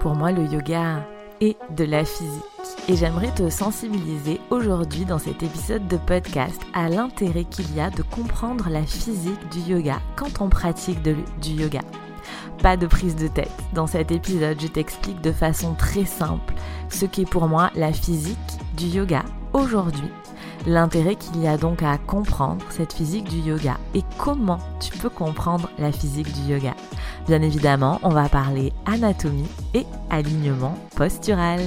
Pour moi, le yoga est de la physique. Et j'aimerais te sensibiliser aujourd'hui dans cet épisode de podcast à l'intérêt qu'il y a de comprendre la physique du yoga quand on pratique du yoga. Pas de prise de tête. Dans cet épisode, je t'explique de façon très simple ce qu'est pour moi la physique du yoga aujourd'hui l'intérêt qu'il y a donc à comprendre cette physique du yoga et comment tu peux comprendre la physique du yoga. Bien évidemment, on va parler anatomie et alignement postural.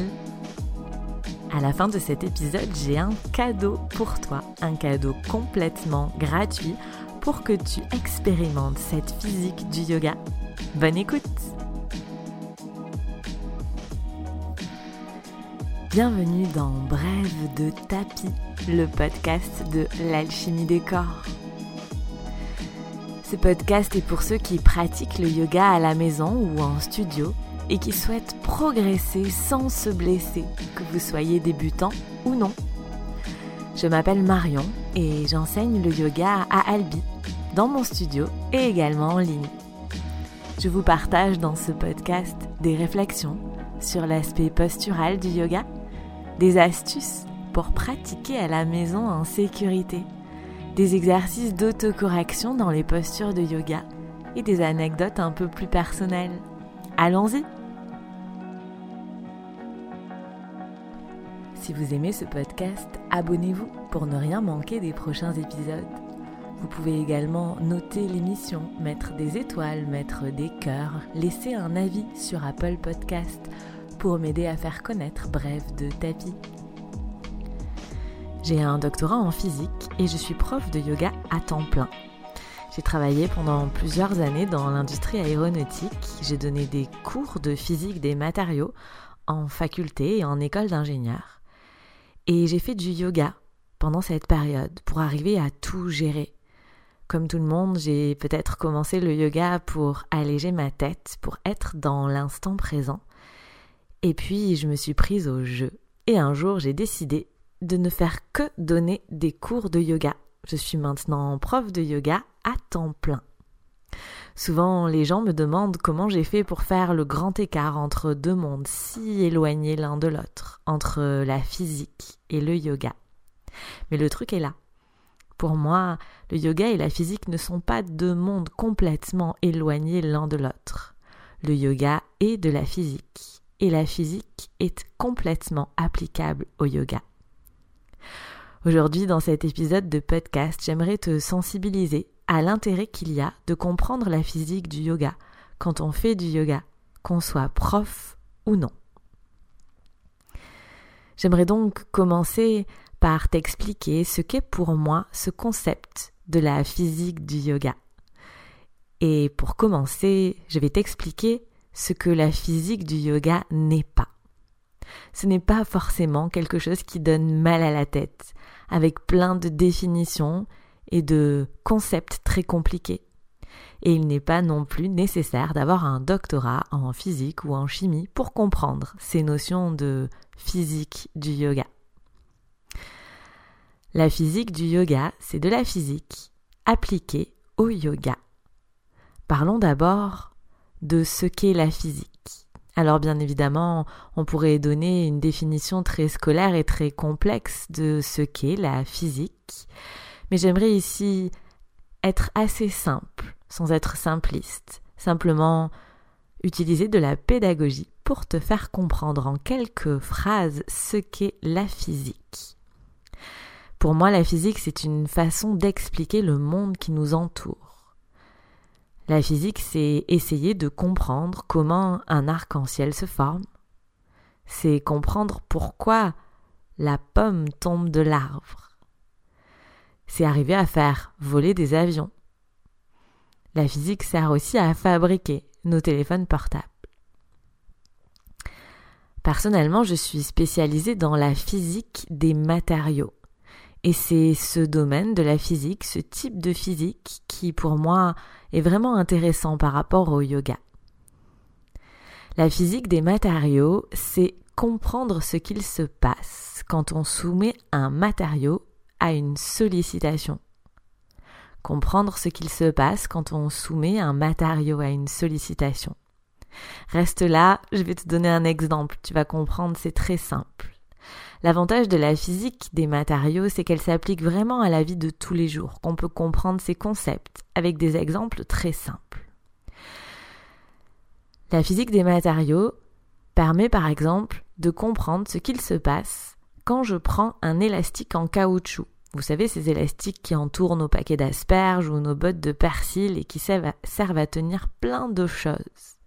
À la fin de cet épisode, j'ai un cadeau pour toi, un cadeau complètement gratuit pour que tu expérimentes cette physique du yoga. Bonne écoute Bienvenue dans Brève de tapis, le podcast de l'alchimie des corps. Ce podcast est pour ceux qui pratiquent le yoga à la maison ou en studio et qui souhaitent progresser sans se blesser, que vous soyez débutant ou non. Je m'appelle Marion et j'enseigne le yoga à Albi, dans mon studio et également en ligne. Je vous partage dans ce podcast des réflexions sur l'aspect postural du yoga des astuces pour pratiquer à la maison en sécurité, des exercices d'autocorrection dans les postures de yoga et des anecdotes un peu plus personnelles. Allons-y Si vous aimez ce podcast, abonnez-vous pour ne rien manquer des prochains épisodes. Vous pouvez également noter l'émission, mettre des étoiles, mettre des cœurs, laisser un avis sur Apple Podcast pour m'aider à faire connaître Bref de tapis. J'ai un doctorat en physique et je suis prof de yoga à temps plein. J'ai travaillé pendant plusieurs années dans l'industrie aéronautique. J'ai donné des cours de physique des matériaux en faculté et en école d'ingénieur. Et j'ai fait du yoga pendant cette période pour arriver à tout gérer. Comme tout le monde, j'ai peut-être commencé le yoga pour alléger ma tête, pour être dans l'instant présent. Et puis je me suis prise au jeu. Et un jour j'ai décidé de ne faire que donner des cours de yoga. Je suis maintenant prof de yoga à temps plein. Souvent les gens me demandent comment j'ai fait pour faire le grand écart entre deux mondes si éloignés l'un de l'autre, entre la physique et le yoga. Mais le truc est là. Pour moi, le yoga et la physique ne sont pas deux mondes complètement éloignés l'un de l'autre. Le yoga est de la physique et la physique est complètement applicable au yoga. Aujourd'hui, dans cet épisode de podcast, j'aimerais te sensibiliser à l'intérêt qu'il y a de comprendre la physique du yoga quand on fait du yoga, qu'on soit prof ou non. J'aimerais donc commencer par t'expliquer ce qu'est pour moi ce concept de la physique du yoga. Et pour commencer, je vais t'expliquer ce que la physique du yoga n'est pas. Ce n'est pas forcément quelque chose qui donne mal à la tête, avec plein de définitions et de concepts très compliqués. Et il n'est pas non plus nécessaire d'avoir un doctorat en physique ou en chimie pour comprendre ces notions de physique du yoga. La physique du yoga, c'est de la physique appliquée au yoga. Parlons d'abord de ce qu'est la physique. Alors bien évidemment, on pourrait donner une définition très scolaire et très complexe de ce qu'est la physique, mais j'aimerais ici être assez simple, sans être simpliste, simplement utiliser de la pédagogie pour te faire comprendre en quelques phrases ce qu'est la physique. Pour moi, la physique, c'est une façon d'expliquer le monde qui nous entoure. La physique, c'est essayer de comprendre comment un arc-en-ciel se forme. C'est comprendre pourquoi la pomme tombe de l'arbre. C'est arriver à faire voler des avions. La physique sert aussi à fabriquer nos téléphones portables. Personnellement, je suis spécialisée dans la physique des matériaux. Et c'est ce domaine de la physique, ce type de physique qui pour moi est vraiment intéressant par rapport au yoga. La physique des matériaux, c'est comprendre ce qu'il se passe quand on soumet un matériau à une sollicitation. Comprendre ce qu'il se passe quand on soumet un matériau à une sollicitation. Reste là, je vais te donner un exemple, tu vas comprendre, c'est très simple. L'avantage de la physique des matériaux, c'est qu'elle s'applique vraiment à la vie de tous les jours, qu'on peut comprendre ses concepts avec des exemples très simples. La physique des matériaux permet par exemple de comprendre ce qu'il se passe quand je prends un élastique en caoutchouc. Vous savez, ces élastiques qui entourent nos paquets d'asperges ou nos bottes de persil et qui servent à, tenir plein de choses.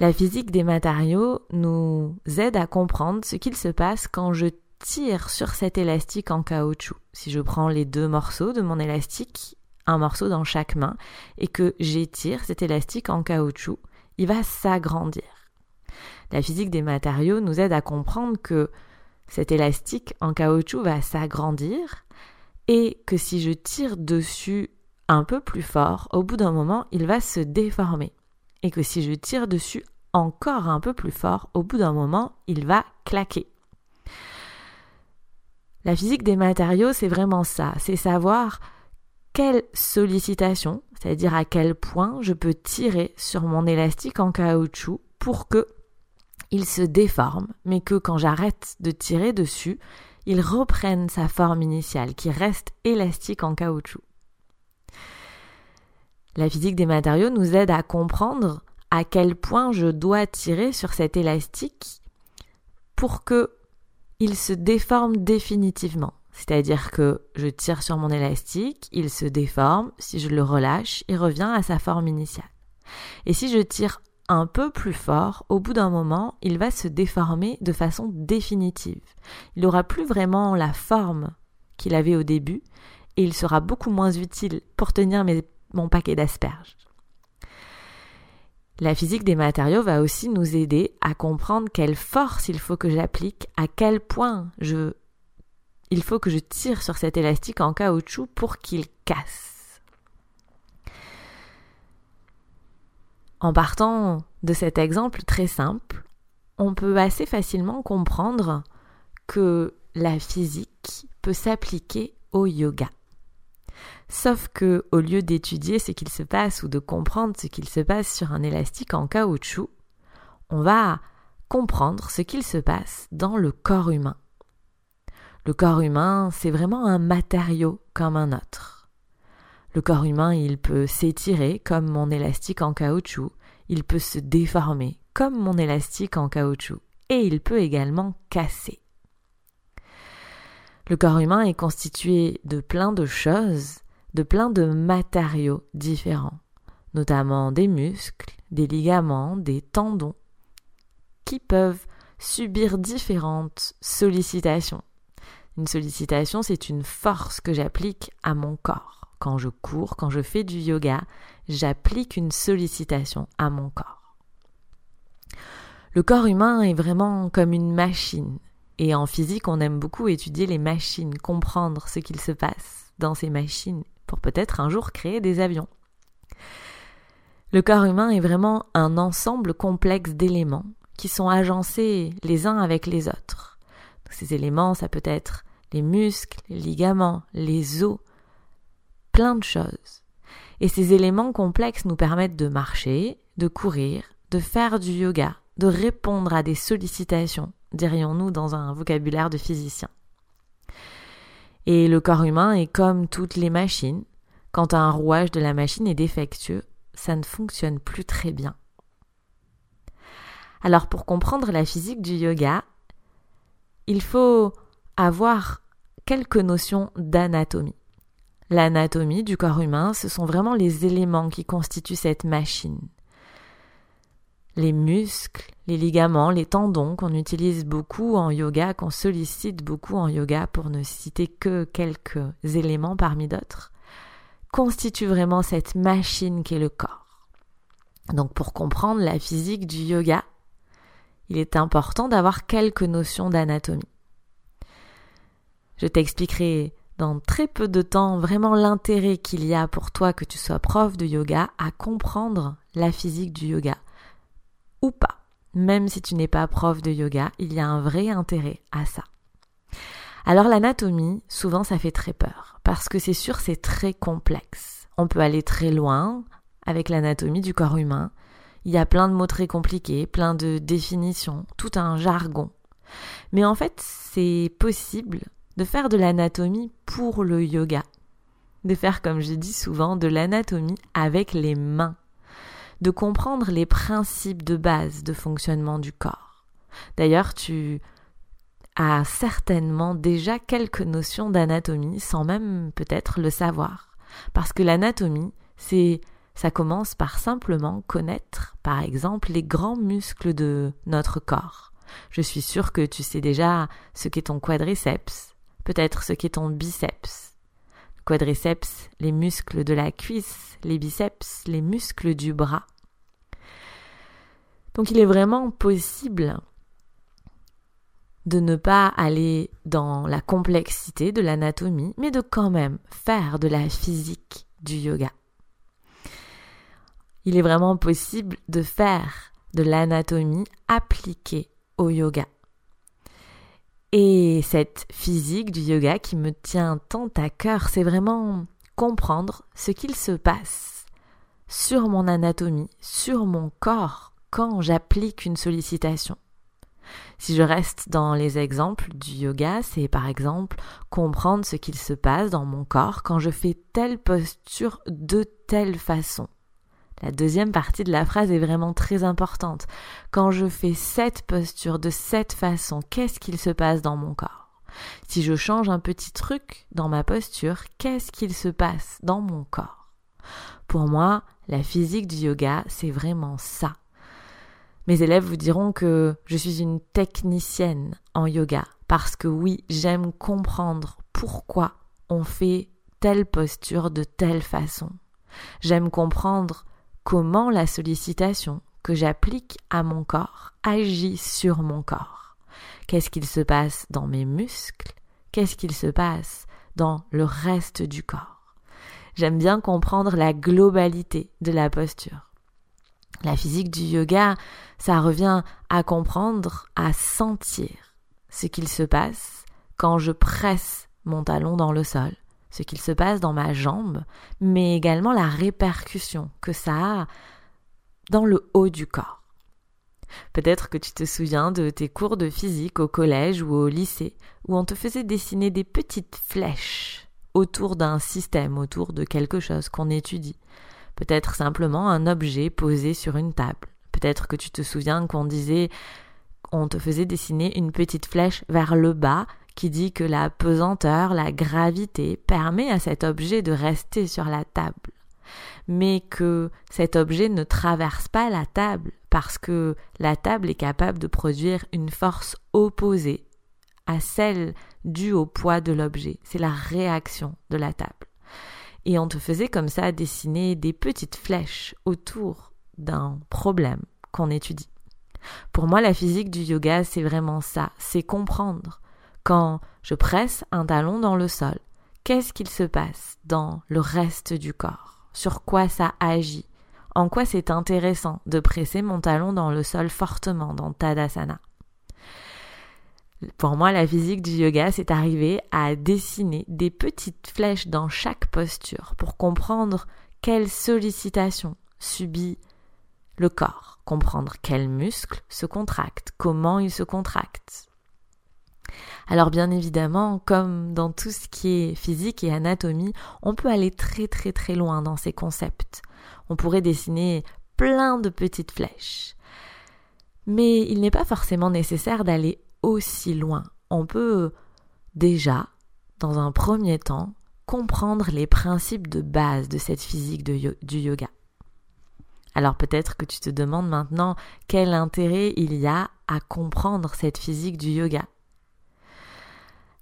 La physique des matériaux nous aide à comprendre ce qu'il se passe quand je tire sur cet élastique en caoutchouc. Si je prends les deux morceaux de mon élastique, un morceau dans chaque main, et que j'étire cet élastique en caoutchouc, il va s'agrandir. La physique des matériaux nous aide à comprendre que cet élastique en caoutchouc va s'agrandir et que si je tire dessus un peu plus fort, au bout d'un moment, il va se déformer et que si je tire dessus encore un peu plus fort, au bout d'un moment, il va claquer. La physique des matériaux, c'est vraiment ça, c'est savoir quelle sollicitation, c'est-à-dire à quel point je peux tirer sur mon élastique en caoutchouc pour que il se déforme, mais que quand j'arrête de tirer dessus, il reprenne sa forme initiale, qui reste élastique en caoutchouc. La physique des matériaux nous aide à comprendre à quel point je dois tirer sur cet élastique pour que il se déforme définitivement. C'est-à-dire que je tire sur mon élastique, il se déforme, si je le relâche, il revient à sa forme initiale. Et si je tire un peu plus fort, au bout d'un moment, il va se déformer de façon définitive. Il n'aura plus vraiment la forme qu'il avait au début et il sera beaucoup moins utile pour tenir mon paquet d'asperges. La physique des matériaux va aussi nous aider à comprendre quelle force il faut que j'applique, à quel point je il faut que je tire sur cet élastique en caoutchouc pour qu'il casse. En partant de cet exemple très simple, on peut assez facilement comprendre que la physique peut s'appliquer au yoga. Sauf que, au lieu d'étudier ce qu'il se passe ou de comprendre ce qu'il se passe sur un élastique en caoutchouc, on va comprendre ce qu'il se passe dans le corps humain. Le corps humain, c'est vraiment un matériau comme un autre. Le corps humain, il peut s'étirer comme mon élastique en caoutchouc, il peut se déformer comme mon élastique en caoutchouc, et il peut également casser. Le corps humain est constitué de plein de choses, de plein de matériaux différents, notamment des muscles, des ligaments, des tendons, qui peuvent subir différentes sollicitations. Une sollicitation, c'est une force que j'applique à mon corps. Quand je cours, quand je fais du yoga, j'applique une sollicitation à mon corps. Le corps humain est vraiment comme une machine. Et en physique, on aime beaucoup étudier les machines, comprendre ce qu'il se passe dans ces machines pour peut-être un jour créer des avions. Le corps humain est vraiment un ensemble complexe d'éléments qui sont agencés les uns avec les autres. ces éléments, ça peut être les muscles, les ligaments, les os, plein de choses. Et ces éléments complexes nous permettent de marcher, de courir, de faire du yoga, de répondre à des sollicitations, dirions-nous dans un vocabulaire de physicien. Et le corps humain est comme toutes les machines. Quand un rouage de la machine est défectueux, ça ne fonctionne plus très bien. Alors pour comprendre la physique du yoga, il faut avoir quelques notions d'anatomie. L'anatomie du corps humain, ce sont vraiment les éléments qui constituent cette machine les muscles, les ligaments, les tendons qu'on utilise beaucoup en yoga, qu'on sollicite beaucoup en yoga pour ne citer que quelques éléments parmi d'autres, constituent vraiment cette machine qu'est le corps. Donc pour comprendre la physique du yoga, il est important d'avoir quelques notions d'anatomie. Je t'expliquerai dans très peu de temps vraiment l'intérêt qu'il y a pour toi que tu sois prof de yoga à comprendre la physique du yoga ou pas. Même si tu n'es pas prof de yoga, il y a un vrai intérêt à ça. Alors l'anatomie, souvent ça fait très peur, parce que c'est sûr c'est très complexe. On peut aller très loin avec l'anatomie du corps humain. Il y a plein de mots très compliqués, plein de définitions, tout un jargon. Mais en fait, c'est possible de faire de l'anatomie pour le yoga. De faire, comme je dis souvent, de l'anatomie avec les mains. De comprendre les principes de base de fonctionnement du corps. D'ailleurs, tu as certainement déjà quelques notions d'anatomie sans même peut-être le savoir. Parce que l'anatomie, c'est ça commence par simplement connaître, par exemple, les grands muscles de notre corps. Je suis sûre que tu sais déjà ce qu'est ton quadriceps, peut-être ce qu'est ton biceps. Quadriceps, les muscles de la cuisse, les biceps, les muscles du bras. Donc il est vraiment possible de ne pas aller dans la complexité de l'anatomie, mais de quand même faire de la physique du yoga. Il est vraiment possible de faire de l'anatomie appliquée au yoga. Et cette physique du yoga qui me tient tant à cœur, c'est vraiment comprendre ce qu'il se passe sur mon anatomie, sur mon corps, quand j'applique une sollicitation. Si je reste dans les exemples du yoga, c'est par exemple comprendre ce qu'il se passe dans mon corps quand je fais telle posture de telle façon. La deuxième partie de la phrase est vraiment très importante. Quand je fais cette posture de cette façon, qu'est-ce qu'il se passe dans mon corps? Si je change un petit truc dans ma posture, qu'est-ce qu'il se passe dans mon corps? Pour moi, la physique du yoga, c'est vraiment ça. Mes élèves vous diront que je suis une technicienne en yoga parce que oui, j'aime comprendre pourquoi on fait telle posture de telle façon. J'aime comprendre comment la sollicitation que j'applique à mon corps agit sur mon corps. Qu'est-ce qu'il se passe dans mes muscles? Qu'est-ce qu'il se passe dans le reste du corps? J'aime bien comprendre la globalité de la posture. La physique du yoga, ça revient à comprendre, à sentir ce qu'il se passe quand je presse mon talon dans le sol, ce qu'il se passe dans ma jambe, mais également la répercussion que ça a dans le haut du corps. Peut-être que tu te souviens de tes cours de physique au collège ou au lycée, où on te faisait dessiner des petites flèches autour d'un système, autour de quelque chose qu'on étudie. Peut-être simplement un objet posé sur une table. Peut-être que tu te souviens qu'on disait on te faisait dessiner une petite flèche vers le bas qui dit que la pesanteur, la gravité permet à cet objet de rester sur la table, mais que cet objet ne traverse pas la table parce que la table est capable de produire une force opposée à celle due au poids de l'objet. C'est la réaction de la table. Et on te faisait comme ça dessiner des petites flèches autour d'un problème qu'on étudie. Pour moi, la physique du yoga, c'est vraiment ça, c'est comprendre quand je presse un talon dans le sol, qu'est-ce qu'il se passe dans le reste du corps? Sur quoi ça agit? En quoi c'est intéressant de presser mon talon dans le sol fortement dans Tadasana? Pour moi, la physique du yoga, c'est arriver à dessiner des petites flèches dans chaque posture pour comprendre quelle sollicitation subit le corps, comprendre quels muscles se contractent, comment ils se contractent, alors bien évidemment, comme dans tout ce qui est physique et anatomie, on peut aller très très très loin dans ces concepts. On pourrait dessiner plein de petites flèches. Mais il n'est pas forcément nécessaire d'aller aussi loin. On peut déjà, dans un premier temps, comprendre les principes de base de cette physique du yoga. Alors peut-être que tu te demandes maintenant quel intérêt il y a à comprendre cette physique du yoga.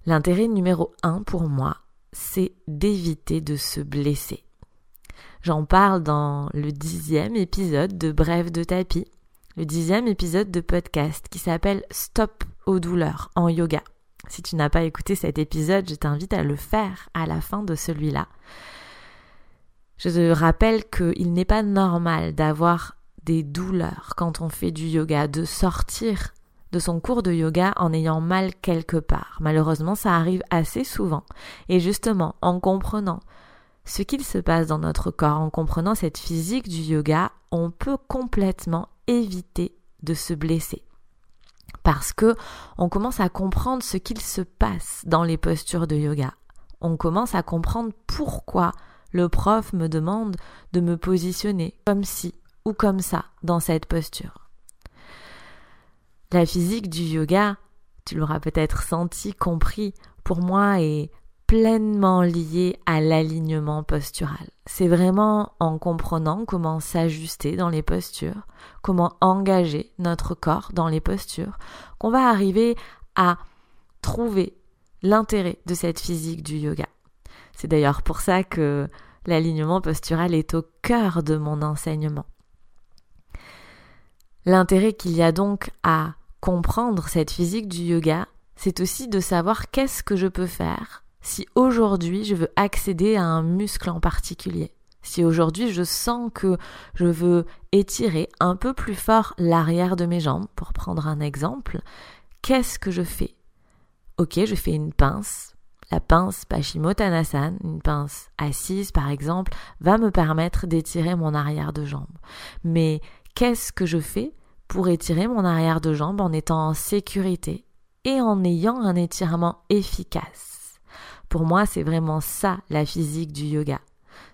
L'intérêt numéro un pour moi, c'est d'éviter de se blesser. J'en parle dans le dixième épisode de Bref de tapis, le dixième épisode de podcast qui s'appelle Stop aux douleurs en yoga. Si tu n'as pas écouté cet épisode, je t'invite à le faire à la fin de celui-là. Je te rappelle qu'il n'est pas normal d'avoir des douleurs quand on fait du yoga, de sortir de son cours de yoga en ayant mal quelque part. Malheureusement, ça arrive assez souvent. Et justement, en comprenant ce qu'il se passe dans notre corps en comprenant cette physique du yoga, on peut complètement éviter de se blesser. Parce que on commence à comprendre ce qu'il se passe dans les postures de yoga. On commence à comprendre pourquoi le prof me demande de me positionner comme ci ou comme ça dans cette posture. La physique du yoga, tu l'auras peut-être senti, compris, pour moi est pleinement liée à l'alignement postural. C'est vraiment en comprenant comment s'ajuster dans les postures, comment engager notre corps dans les postures, qu'on va arriver à trouver l'intérêt de cette physique du yoga. C'est d'ailleurs pour ça que l'alignement postural est au cœur de mon enseignement. L'intérêt qu'il y a donc à comprendre cette physique du yoga, c'est aussi de savoir qu'est-ce que je peux faire si aujourd'hui je veux accéder à un muscle en particulier. Si aujourd'hui je sens que je veux étirer un peu plus fort l'arrière de mes jambes, pour prendre un exemple, qu'est-ce que je fais? Ok, je fais une pince. La pince Paschimottanasana, une pince assise par exemple, va me permettre d'étirer mon arrière de jambe. Mais qu'est-ce que je fais pour étirer mon arrière de jambe en étant en sécurité et en ayant un étirement efficace. Pour moi, c'est vraiment ça la physique du yoga.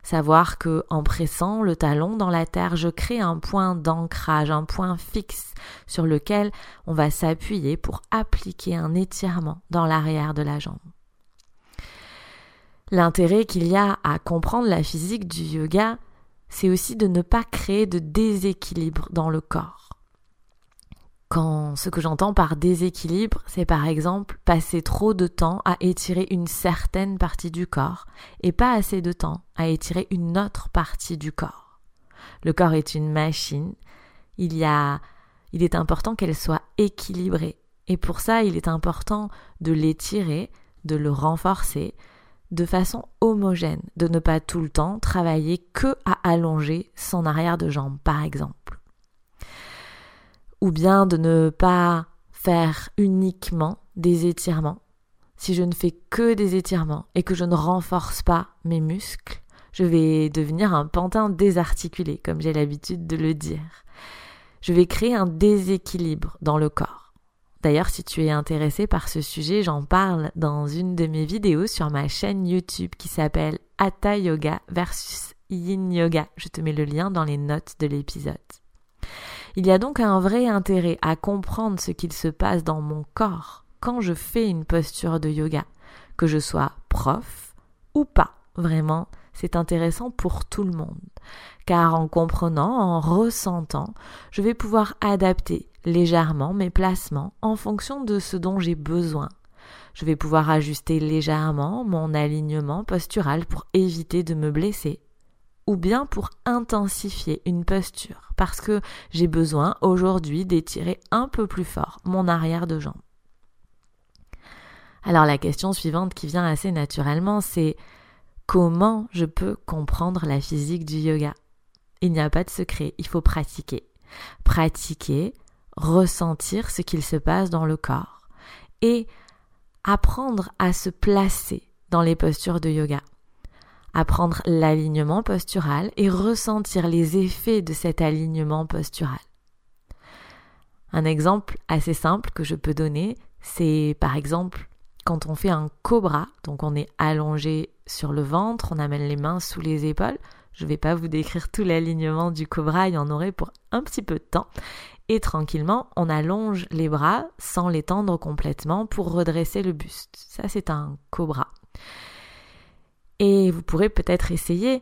Savoir que en pressant le talon dans la terre, je crée un point d'ancrage, un point fixe sur lequel on va s'appuyer pour appliquer un étirement dans l'arrière de la jambe. L'intérêt qu'il y a à comprendre la physique du yoga, c'est aussi de ne pas créer de déséquilibre dans le corps. Quand ce que j'entends par déséquilibre, c'est par exemple passer trop de temps à étirer une certaine partie du corps et pas assez de temps à étirer une autre partie du corps. Le corps est une machine, il y a il est important qu'elle soit équilibrée. Et pour ça, il est important de l'étirer, de le renforcer de façon homogène, de ne pas tout le temps travailler que à allonger son arrière de jambe par exemple ou bien de ne pas faire uniquement des étirements. Si je ne fais que des étirements et que je ne renforce pas mes muscles, je vais devenir un pantin désarticulé, comme j'ai l'habitude de le dire. Je vais créer un déséquilibre dans le corps. D'ailleurs, si tu es intéressé par ce sujet, j'en parle dans une de mes vidéos sur ma chaîne YouTube qui s'appelle Hatha Yoga versus Yin Yoga. Je te mets le lien dans les notes de l'épisode. Il y a donc un vrai intérêt à comprendre ce qu'il se passe dans mon corps quand je fais une posture de yoga, que je sois prof ou pas. Vraiment, c'est intéressant pour tout le monde. Car en comprenant, en ressentant, je vais pouvoir adapter légèrement mes placements en fonction de ce dont j'ai besoin. Je vais pouvoir ajuster légèrement mon alignement postural pour éviter de me blesser ou bien pour intensifier une posture, parce que j'ai besoin aujourd'hui d'étirer un peu plus fort mon arrière de jambe. Alors la question suivante qui vient assez naturellement, c'est comment je peux comprendre la physique du yoga? Il n'y a pas de secret, il faut pratiquer. Pratiquer, ressentir ce qu'il se passe dans le corps et apprendre à se placer dans les postures de yoga apprendre l'alignement postural et ressentir les effets de cet alignement postural. Un exemple assez simple que je peux donner, c'est par exemple quand on fait un cobra, donc on est allongé sur le ventre, on amène les mains sous les épaules. Je ne vais pas vous décrire tout l'alignement du cobra, il y en aurait pour un petit peu de temps. Et tranquillement, on allonge les bras sans les tendre complètement pour redresser le buste. Ça, c'est un cobra. Et vous pourrez peut-être essayer,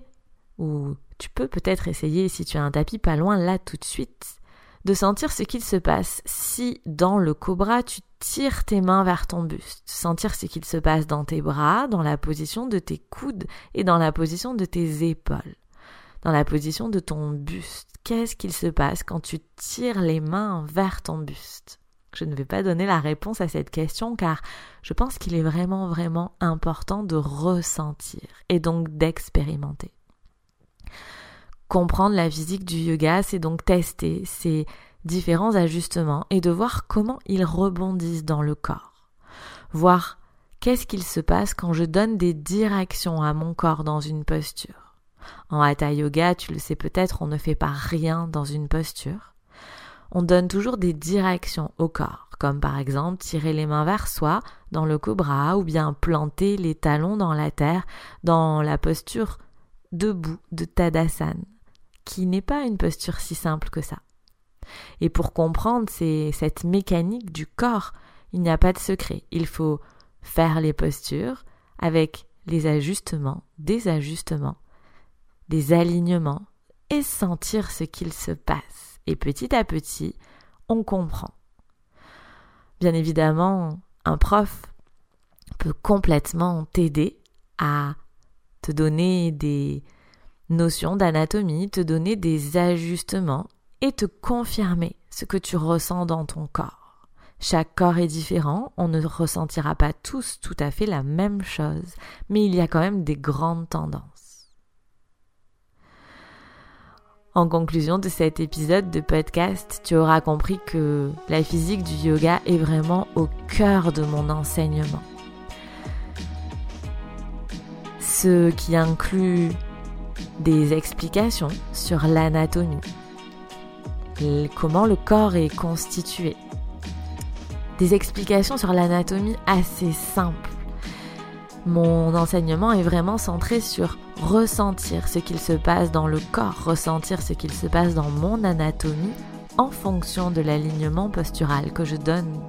ou tu peux peut-être essayer si tu as un tapis pas loin là tout de suite, de sentir ce qu'il se passe si dans le cobra tu tires tes mains vers ton buste, sentir ce qu'il se passe dans tes bras, dans la position de tes coudes et dans la position de tes épaules, dans la position de ton buste. Qu'est-ce qu'il se passe quand tu tires les mains vers ton buste? Je ne vais pas donner la réponse à cette question car je pense qu'il est vraiment vraiment important de ressentir et donc d'expérimenter. Comprendre la physique du yoga, c'est donc tester ces différents ajustements et de voir comment ils rebondissent dans le corps. Voir qu'est-ce qu'il se passe quand je donne des directions à mon corps dans une posture. En hatha yoga, tu le sais peut-être, on ne fait pas rien dans une posture. On donne toujours des directions au corps, comme par exemple tirer les mains vers soi dans le cobra ou bien planter les talons dans la terre dans la posture debout de Tadasana, qui n'est pas une posture si simple que ça. Et pour comprendre cette mécanique du corps, il n'y a pas de secret. Il faut faire les postures avec les ajustements, des ajustements, des alignements et sentir ce qu'il se passe. Et petit à petit, on comprend. Bien évidemment, un prof peut complètement t'aider à te donner des notions d'anatomie, te donner des ajustements et te confirmer ce que tu ressens dans ton corps. Chaque corps est différent, on ne ressentira pas tous tout à fait la même chose, mais il y a quand même des grandes tendances. En conclusion de cet épisode de podcast, tu auras compris que la physique du yoga est vraiment au cœur de mon enseignement. Ce qui inclut des explications sur l'anatomie, comment le corps est constitué. Des explications sur l'anatomie assez simples. Mon enseignement est vraiment centré sur ressentir ce qu'il se passe dans le corps, ressentir ce qu'il se passe dans mon anatomie en fonction de l'alignement postural que je donne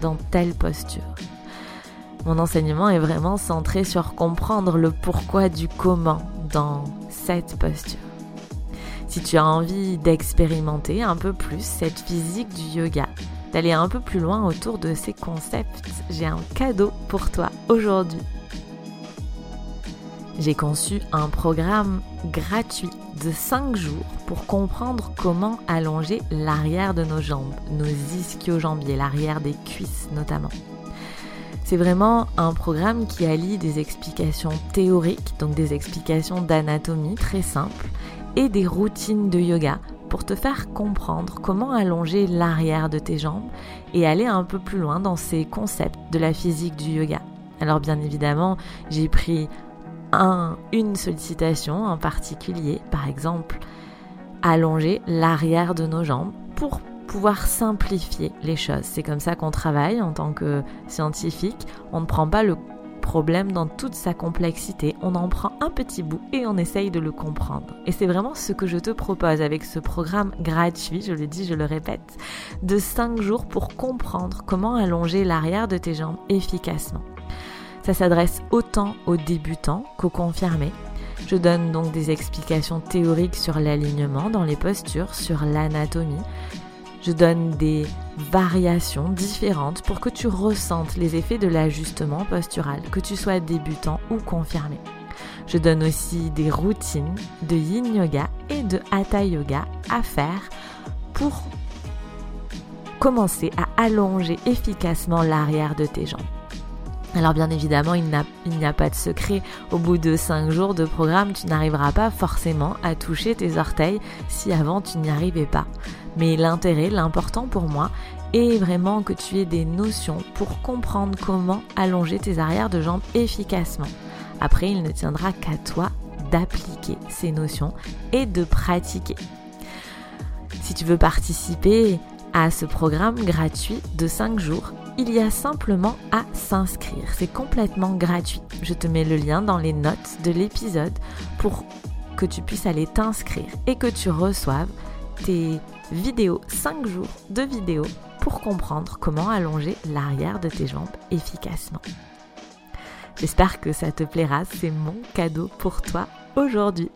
dans telle posture. Mon enseignement est vraiment centré sur comprendre le pourquoi du comment dans cette posture. Si tu as envie d'expérimenter un peu plus cette physique du yoga, d'aller un peu plus loin autour de ces concepts, j'ai un cadeau pour toi aujourd'hui. J'ai conçu un programme gratuit de 5 jours pour comprendre comment allonger l'arrière de nos jambes, nos ischio-jambiers, l'arrière des cuisses notamment. C'est vraiment un programme qui allie des explications théoriques, donc des explications d'anatomie très simples, et des routines de yoga pour te faire comprendre comment allonger l'arrière de tes jambes et aller un peu plus loin dans ces concepts de la physique du yoga. Alors bien évidemment, j'ai pris un, une sollicitation en particulier, par exemple, allonger l'arrière de nos jambes pour pouvoir simplifier les choses. C'est comme ça qu'on travaille en tant que scientifique. On ne prend pas le problème dans toute sa complexité, on en prend un petit bout et on essaye de le comprendre. Et c'est vraiment ce que je te propose avec ce programme gratuit, je le dis, je le répète, de 5 jours pour comprendre comment allonger l'arrière de tes jambes efficacement. Ça s'adresse autant aux débutants qu'aux confirmés. Je donne donc des explications théoriques sur l'alignement dans les postures, sur l'anatomie, je donne des variations différentes pour que tu ressentes les effets de l'ajustement postural, que tu sois débutant ou confirmé. Je donne aussi des routines de yin yoga et de hatha yoga à faire pour commencer à allonger efficacement l'arrière de tes jambes. Alors bien évidemment, il n'y a pas de secret. Au bout de 5 jours de programme, tu n'arriveras pas forcément à toucher tes orteils si avant tu n'y arrivais pas. Mais l'intérêt, l'important pour moi, est vraiment que tu aies des notions pour comprendre comment allonger tes arrières de jambes efficacement. Après, il ne tiendra qu'à toi d'appliquer ces notions et de pratiquer. Si tu veux participer à ce programme gratuit de 5 jours, il y a simplement à s'inscrire. C'est complètement gratuit. Je te mets le lien dans les notes de l'épisode pour que tu puisses aller t'inscrire et que tu reçoives tes vidéos, 5 jours de vidéos pour comprendre comment allonger l'arrière de tes jambes efficacement. J'espère que ça te plaira, c'est mon cadeau pour toi aujourd'hui.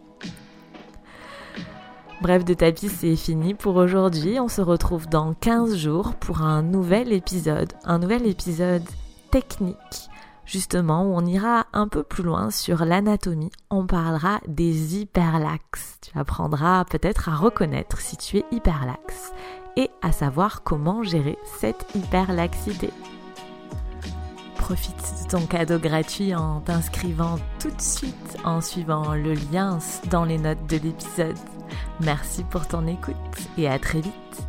Bref de tapis, c'est fini pour aujourd'hui. On se retrouve dans 15 jours pour un nouvel épisode, un nouvel épisode technique, justement, où on ira un peu plus loin sur l'anatomie. On parlera des hyperlaxes. Tu apprendras peut-être à reconnaître si tu es hyperlaxe et à savoir comment gérer cette hyperlaxité. Profite de ton cadeau gratuit en t'inscrivant tout de suite en suivant le lien dans les notes de l'épisode. Merci pour ton écoute et à très vite.